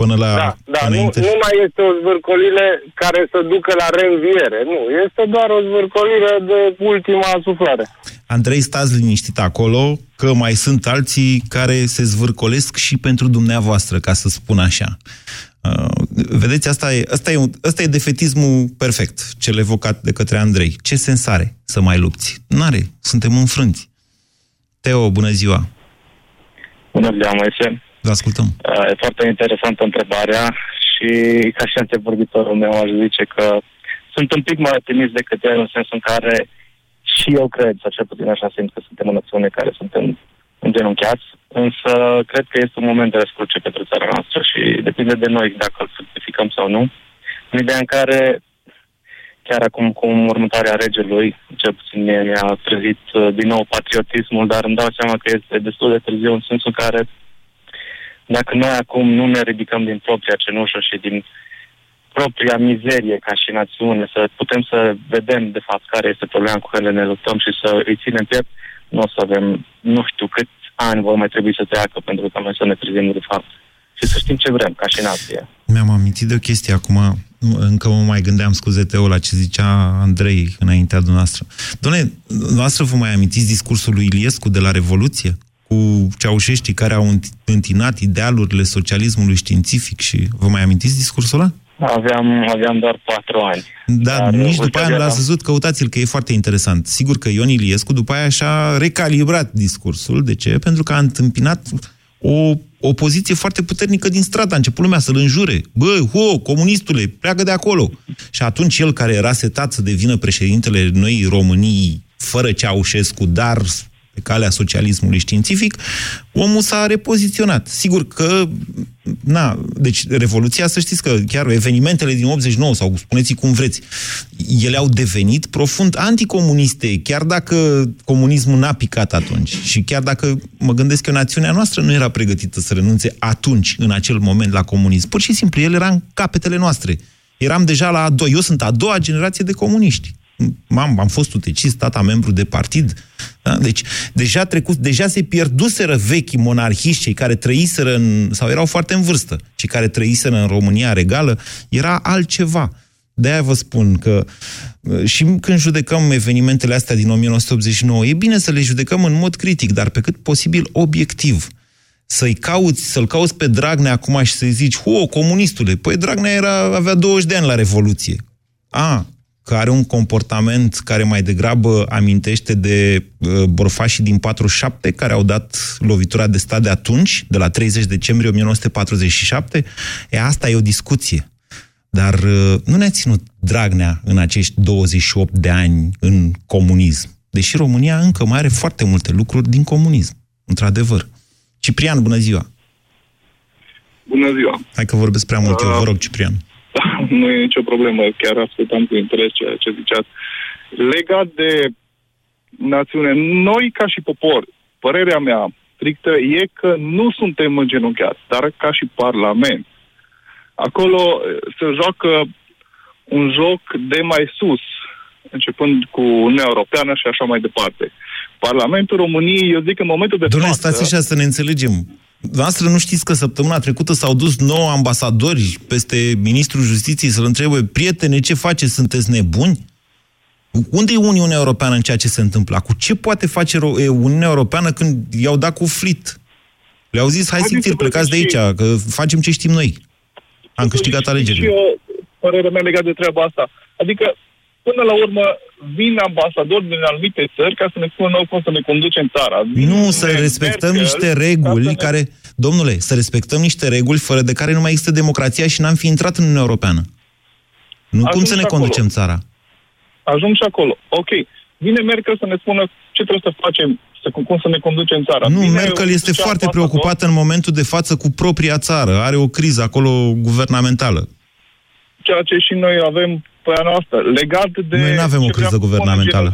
Până la Da, da, nu, înainte. nu mai este o zvârcolire care să ducă la reînviere. Nu, este doar o zvârcolire de ultima suflare. Andrei, stați liniștit acolo, că mai sunt alții care se zvârcolesc și pentru dumneavoastră, ca să spun așa. Uh, vedeți, asta e, asta, e, un- asta e defetismul perfect, cel evocat de către Andrei. Ce sens are să mai lupți? N-are, suntem înfrânți. Teo, bună ziua! Bună ziua, Moise. Vă ascultăm. Uh, E foarte interesantă întrebarea și ca și antevorbitorul meu aș zice că sunt un pic mai optimist decât el în sensul în care și eu cred, sau cel puțin așa simt că suntem o națiune care suntem îngenunchiați, însă cred că este un moment de răscruce pentru țara noastră și depinde de noi dacă îl certificăm sau nu. În ideea în care chiar acum cu următoarea regelui, cel puțin mie mi-a trezit uh, din nou patriotismul, dar îmi dau seama că este destul de târziu în sensul în care dacă noi acum nu ne ridicăm din propria cenușă și din propria mizerie ca și națiune, să putem să vedem de fapt care este problema cu care ne luptăm și să îi ținem piept, nu o să avem, nu știu câți ani vor mai trebui să treacă pentru ca noi să ne trezim de fapt și să știm ce vrem ca și nație. Mi-am amintit de o chestie acum, încă mă mai gândeam, scuze Teo, la ce zicea Andrei înaintea dumneavoastră. Doamne, dumneavoastră vă mai amintiți discursul lui Iliescu de la Revoluție? Cu ceaușeștii care au înt- întinat idealurile socialismului științific și vă mai amintiți discursul ăla? Aveam, aveam doar patru ani. Da, Dar, nici uh, după aia nu l-ați văzut, căutați-l, că e foarte interesant. Sigur că Ion Iliescu după aia și-a recalibrat discursul. De ce? Pentru că a întâmpinat o opoziție foarte puternică din stradă. A început lumea să-l înjure. Bă, ho, comunistule, pleacă de acolo. Și atunci el, care era setat să devină președintele noi României, fără Ceaușescu, dar pe calea socialismului științific, omul s-a repoziționat. Sigur că, na, deci Revoluția, să știți că chiar evenimentele din 89, sau spuneți cum vreți, ele au devenit profund anticomuniste, chiar dacă comunismul n-a picat atunci și chiar dacă mă gândesc că națiunea noastră nu era pregătită să renunțe atunci, în acel moment, la comunism. Pur și simplu, el era în capetele noastre. Eram deja la a doua, eu sunt a doua generație de comuniști. Mam, am fost utecist, tata membru de partid. Da? Deci, deja, trecut, deja se pierduseră vechi monarhiști, cei care trăiseră în, sau erau foarte în vârstă, cei care trăiseră în România regală, era altceva. De-aia vă spun că uh, și când judecăm evenimentele astea din 1989, e bine să le judecăm în mod critic, dar pe cât posibil obiectiv. Să-i cauți, să-l cauți pe Dragnea acum și să-i zici, ho, comunistule, păi Dragnea era, avea 20 de ani la Revoluție. A, că are un comportament care mai degrabă amintește de uh, borfașii din 47, care au dat lovitura de stat de atunci, de la 30 decembrie 1947, e asta e o discuție. Dar uh, nu ne-a ținut Dragnea în acești 28 de ani în comunism. Deși România încă mai are foarte multe lucruri din comunism, într-adevăr. Ciprian, bună ziua! Bună ziua! Hai că vorbesc prea mult, eu vă rog, Ciprian. Nu e nicio problemă, chiar ascultam cu interes ceea ce ziceați. Legat de națiune, noi ca și popor, părerea mea strictă e că nu suntem îngenunchiați, dar ca și Parlament. Acolo se joacă un joc de mai sus, începând cu Uniunea Europeană și așa mai departe. Parlamentul României, eu zic că în momentul de Doamne, față... stați așa să ne înțelegem. Voastră nu știți că săptămâna trecută s-au dus nouă ambasadori peste ministrul justiției să-l întrebe, prietene, ce face, sunteți nebuni? Unde e Uniunea Europeană în ceea ce se întâmplă? Cu ce poate face Uniunea Europeană când i-au dat cu flit? Le-au zis, hai simțiri, plecați de aici, că facem ce știm noi. Am câștigat alegerile. Și eu, părerea mea legată de treaba asta. Adică, până la urmă, vin ambasadori din anumite țări ca să ne spună nou cum să ne conducem țara. Vin Nu, să respectăm Merkel, niște reguli ne... care... Domnule, să respectăm niște reguli fără de care nu mai există democrația și n-am fi intrat în Uniunea Europeană. Nu Ajung cum să ne acolo. conducem țara. Ajung și acolo. Ok. Vine Merkel să ne spună ce trebuie să facem, să, cum să ne conducem țara. Nu, Vine Merkel este foarte preocupată în momentul de față cu propria țară. Are o criză acolo guvernamentală. Ceea ce și noi avem pe a noastră, legat de... Noi nu avem o criză guvernamentală.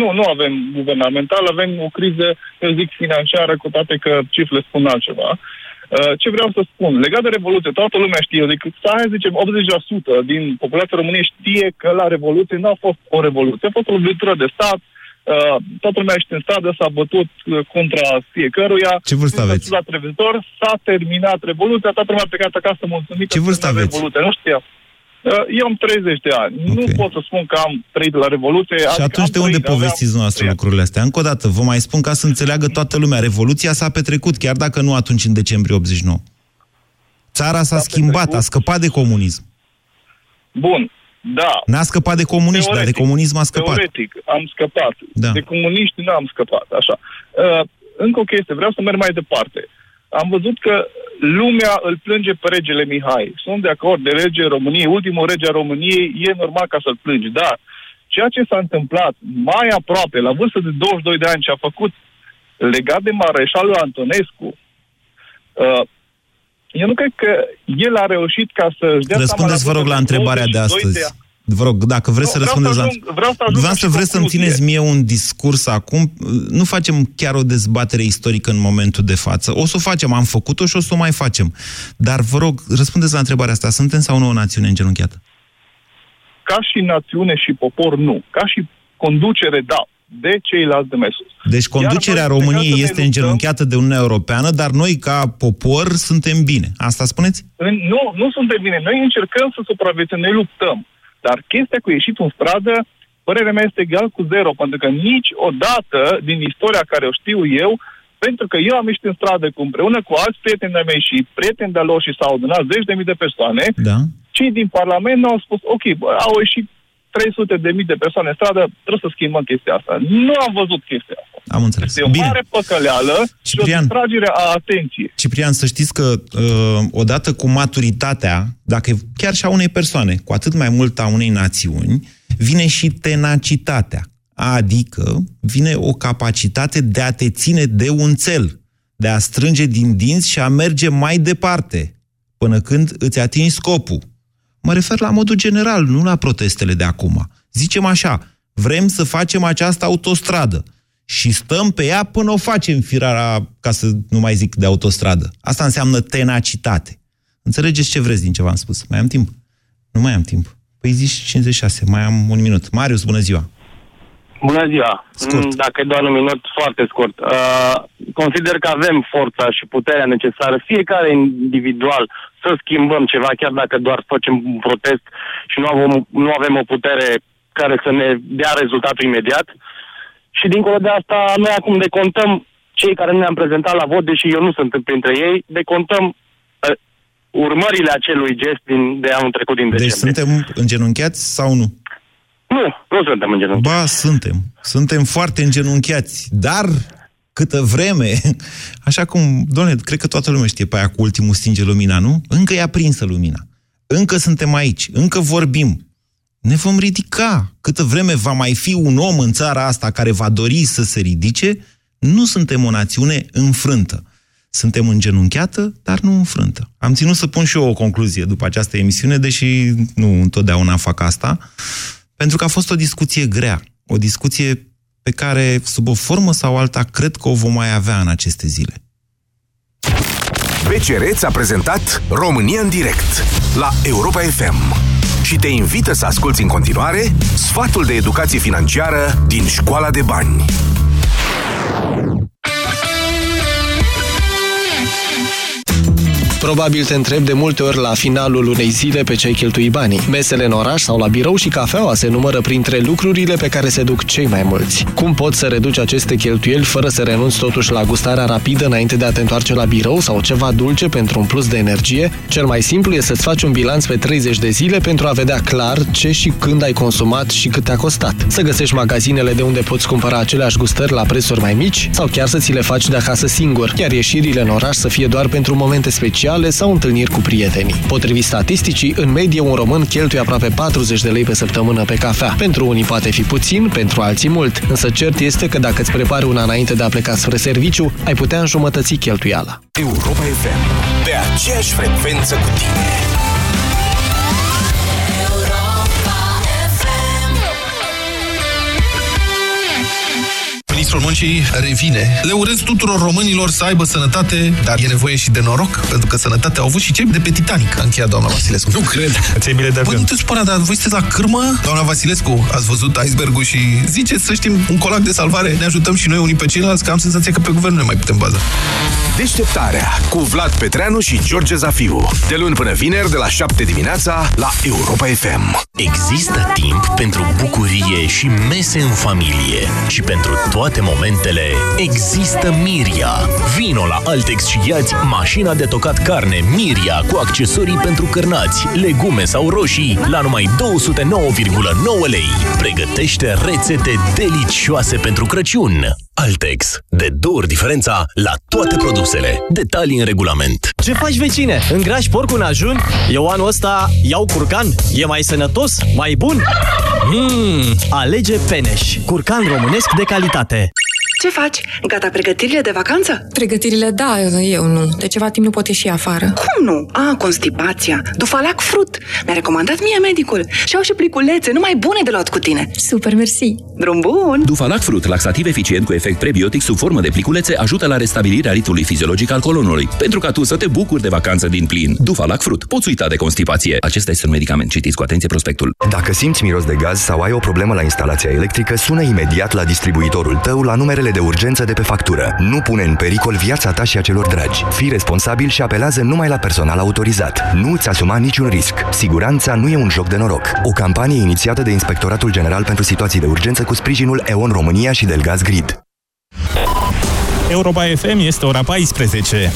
Nu, nu avem guvernamentală, avem o criză, eu zic, financiară, cu toate că cifrele spun altceva. Uh, ce vreau să spun? Legat de Revoluție, toată lumea știe, eu zic, să zicem, 80% din populația României știe că la Revoluție n-a fost o revoluție, a fost o lovitură de stat, Uh, toată lumea este în stradă, s-a bătut uh, contra fiecăruia. Ce vârstă aveți? La televizor, s-a terminat revoluția, toată lumea a plecat acasă mulțumită. Ce vârstă aveți? Revoluția. Nu știa. Uh, eu am 30 de ani. Okay. Nu pot să spun că am trăit la Revoluție. Și adică atunci de unde trăit, povestiți noastră lucrurile astea? Încă o dată, vă mai spun ca să înțeleagă toată lumea. Revoluția s-a petrecut, chiar dacă nu atunci, în decembrie 89. Țara s-a, schimbat, petrecut. a scăpat de comunism. Bun, da. N-a scăpat de comuniști, teoretic, dar de comunism a scăpat. Teoretic, am scăpat. Da. De comuniști n-am scăpat, așa. Uh, încă o chestie, vreau să merg mai departe. Am văzut că lumea îl plânge pe regele Mihai. Sunt de acord de rege României, ultimul rege a României, e normal ca să-l plângi, dar ceea ce s-a întâmplat mai aproape, la vârstă de 22 de ani, ce a făcut legat de mareșalul Antonescu, uh, eu nu cred că el a reușit ca să-și dea Răspundeți, vă rog, la întrebarea de astăzi. De Vă rog, dacă vreți nu, să răspundeți la... Vreau să ajung vreau să vreți să-mi țineți mie un discurs acum. Nu facem chiar o dezbatere istorică în momentul de față. O să o facem, am făcut-o și o să o mai facem. Dar vă rog, răspundeți la întrebarea asta. Suntem sau nu o națiune îngenunchiată? Ca și națiune și popor, nu. Ca și conducere, da. De ceilalți de mesus. Deci conducerea României este îngenunchiată de Uniunea Europeană, dar noi, ca popor, suntem bine. Asta spuneți? Nu, nu suntem bine. Noi încercăm să supraviețuim, noi luptăm. Dar chestia cu ieșit în stradă, părerea mea este egal cu zero, pentru că niciodată din istoria care o știu eu, pentru că eu am ieșit în stradă cu împreună cu alți prieteni de mei și prieteni de lor și s-au adunat zeci de mii de persoane, da. cei din Parlament nu au spus, ok, bă, au ieșit 300 de mii de persoane în stradă, trebuie să schimbăm chestia asta. Nu am văzut chestia asta. Am înțeles. Este o Bine. mare păcăleală și o Ciprian. distragere a atenției. Ciprian, să știți că uh, odată cu maturitatea, dacă e chiar și a unei persoane, cu atât mai mult a unei națiuni, vine și tenacitatea. Adică vine o capacitate de a te ține de un cel, de a strânge din dinți și a merge mai departe, până când îți atingi scopul. Mă refer la modul general, nu la protestele de acum. Zicem așa, vrem să facem această autostradă și stăm pe ea până o facem firara, ca să nu mai zic de autostradă. Asta înseamnă tenacitate. Înțelegeți ce vreți din ce v-am spus? Mai am timp? Nu mai am timp. Păi zici 56, mai am un minut. Marius, bună ziua! Bună ziua! Scurt. Mm, Dacă e doar un minut, foarte scurt. Uh, consider că avem forța și puterea necesară, fiecare individual, să schimbăm ceva, chiar dacă doar facem un protest și nu avem, nu avem o putere care să ne dea rezultatul imediat. Și dincolo de asta, noi acum decontăm cei care nu ne-am prezentat la vot, deși eu nu sunt printre ei, decontăm uh, urmările acelui gest din, de anul trecut din Deci decembrie. suntem îngenunchiați sau nu? Nu, nu suntem îngenunchiați. Ba, suntem. Suntem foarte îngenunchiați. Dar câtă vreme, așa cum, doamne, cred că toată lumea știe pe aia cu ultimul stinge lumina, nu? Încă e aprinsă lumina. Încă suntem aici, încă vorbim. Ne vom ridica. Câtă vreme va mai fi un om în țara asta care va dori să se ridice, nu suntem o națiune înfrântă. Suntem îngenunchiată, dar nu înfrântă. Am ținut să pun și eu o concluzie după această emisiune, deși nu întotdeauna fac asta, pentru că a fost o discuție grea. O discuție pe care, sub o formă sau alta, cred că o vom mai avea în aceste zile. BCR ți-a prezentat România în direct la Europa FM și te invită să asculti în continuare sfatul de educație financiară din Școala de Bani. Probabil te întreb de multe ori la finalul unei zile pe ce ai cheltui banii. Mesele în oraș sau la birou și cafeaua se numără printre lucrurile pe care se duc cei mai mulți. Cum poți să reduci aceste cheltuieli fără să renunți totuși la gustarea rapidă înainte de a te întoarce la birou sau ceva dulce pentru un plus de energie? Cel mai simplu e să-ți faci un bilanț pe 30 de zile pentru a vedea clar ce și când ai consumat și cât te-a costat. Să găsești magazinele de unde poți cumpăra aceleași gustări la prețuri mai mici sau chiar să ți le faci de acasă singur, iar ieșirile în oraș să fie doar pentru momente speciale sau întâlniri cu prietenii. Potrivit statisticii, în medie un român cheltuie aproape 40 de lei pe săptămână pe cafea. Pentru unii poate fi puțin, pentru alții mult, însă cert este că dacă îți prepari una înainte de a pleca spre serviciu, ai putea înjumătăți cheltuiala. Europa FM, pe aceeași frecvență cu tine. Ministrul Muncii revine. Le urez tuturor românilor să aibă sănătate, dar e nevoie și de noroc, pentru că sănătatea au avut și cei de pe Titanic, a încheiat doamna Vasilescu. Nu cred. Ți-ai bile de Bă, nu te supăra, dar voi sunteți la cârmă? Doamna Vasilescu, ați văzut icebergul și ziceți să știm un colac de salvare, ne ajutăm și noi unii pe ceilalți, că am senzația că pe guvern nu ne mai putem baza. Deșteptarea cu Vlad Petreanu și George Zafiu. De luni până vineri, de la 7 dimineața, la Europa FM. Există timp pentru bucurie și mese în familie și pentru toate momentele există Miria. Vino la Altex și iați mașina de tocat carne Miria cu accesorii pentru cârnați, legume sau roșii la numai 209,9 lei. Pregătește rețete delicioase pentru Crăciun. Altex. De două ori diferența la toate produsele. Detalii în regulament. Ce faci, vecine? Îngrași porcul în ajun? Eu anul ăsta iau curcan. E mai sănătos? Mai bun? Mmm, alege Peneș. Curcan românesc de calitate. Ce faci? Gata pregătirile de vacanță? Pregătirile, da, eu nu. De ceva timp nu pot ieși afară. Cum nu? A, constipația. Dufalac frut. Mi-a recomandat mie medicul. Și au și pliculețe numai bune de luat cu tine. Super, mersi. Drum bun! Dufalac Fruit, laxativ eficient cu efect prebiotic sub formă de pliculețe, ajută la restabilirea ritmului fiziologic al colonului, pentru ca tu să te bucuri de vacanță din plin. Dufalac Fruit, poți uita de constipație. Acesta este un medicament. Citiți cu atenție prospectul. Dacă simți miros de gaz sau ai o problemă la instalația electrică, sună imediat la distribuitorul tău la numerele de urgență de pe factură. Nu pune în pericol viața ta și a celor dragi. Fii responsabil și apelează numai la personal autorizat. Nu îți asuma niciun risc. Siguranța nu e un joc de noroc. O campanie inițiată de Inspectoratul General pentru Situații de Urgență cu sprijinul EON România și Delgaz Grid. Europa FM este ora 14.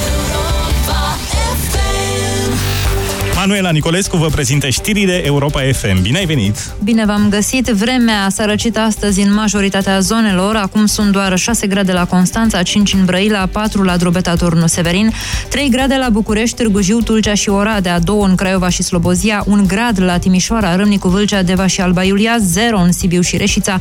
Manuela Nicolescu vă prezintă știrile Europa FM. Bine ai venit! Bine v-am găsit! Vremea s-a răcit astăzi în majoritatea zonelor. Acum sunt doar 6 grade la Constanța, 5 în Brăila, 4 la Drobeta Turnu Severin, 3 grade la București, Târgu Jiu, Tulcea și Oradea, 2 în Craiova și Slobozia, 1 grad la Timișoara, Râmnicu Vâlcea, Deva și Alba Iulia, 0 în Sibiu și Reșița,